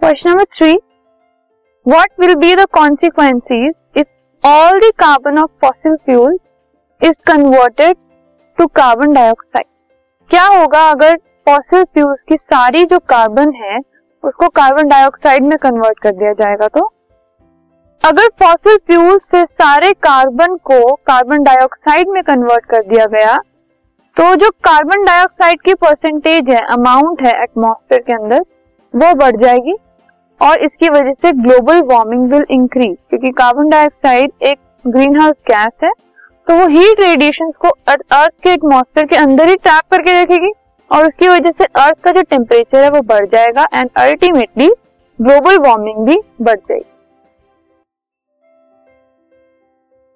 Question number three what will be consequences if all the carbon of fossil fuel is converted to carbon dioxide? क्या होगा अगर fossil fuels की सारी जो carbon है, उसको कार्बन डाइऑक्साइड में कन्वर्ट कर दिया जाएगा तो? अगर फॉसिल फ्यूल से सारे कार्बन को कार्बन डाइऑक्साइड में कन्वर्ट कर दिया गया तो जो कार्बन डाइऑक्साइड की परसेंटेज है अमाउंट है एटमॉस्फेयर के अंदर, वो बढ़ जाएगी। और इसकी वजह से ग्लोबल वार्मिंग विल इंक्रीज क्योंकि कार्बन डाइऑक्साइड एक ग्रीन हाउस गैस है तो वो हीट रेडिएशन को अर्थ के एटमोस्फेयर के अंदर ही ट्रैप करके रखेगी, और उसकी वजह से अर्थ का जो टेम्परेचर है वो बढ़ जाएगा एंड अल्टीमेटली ग्लोबल वार्मिंग भी बढ़ जाएगी।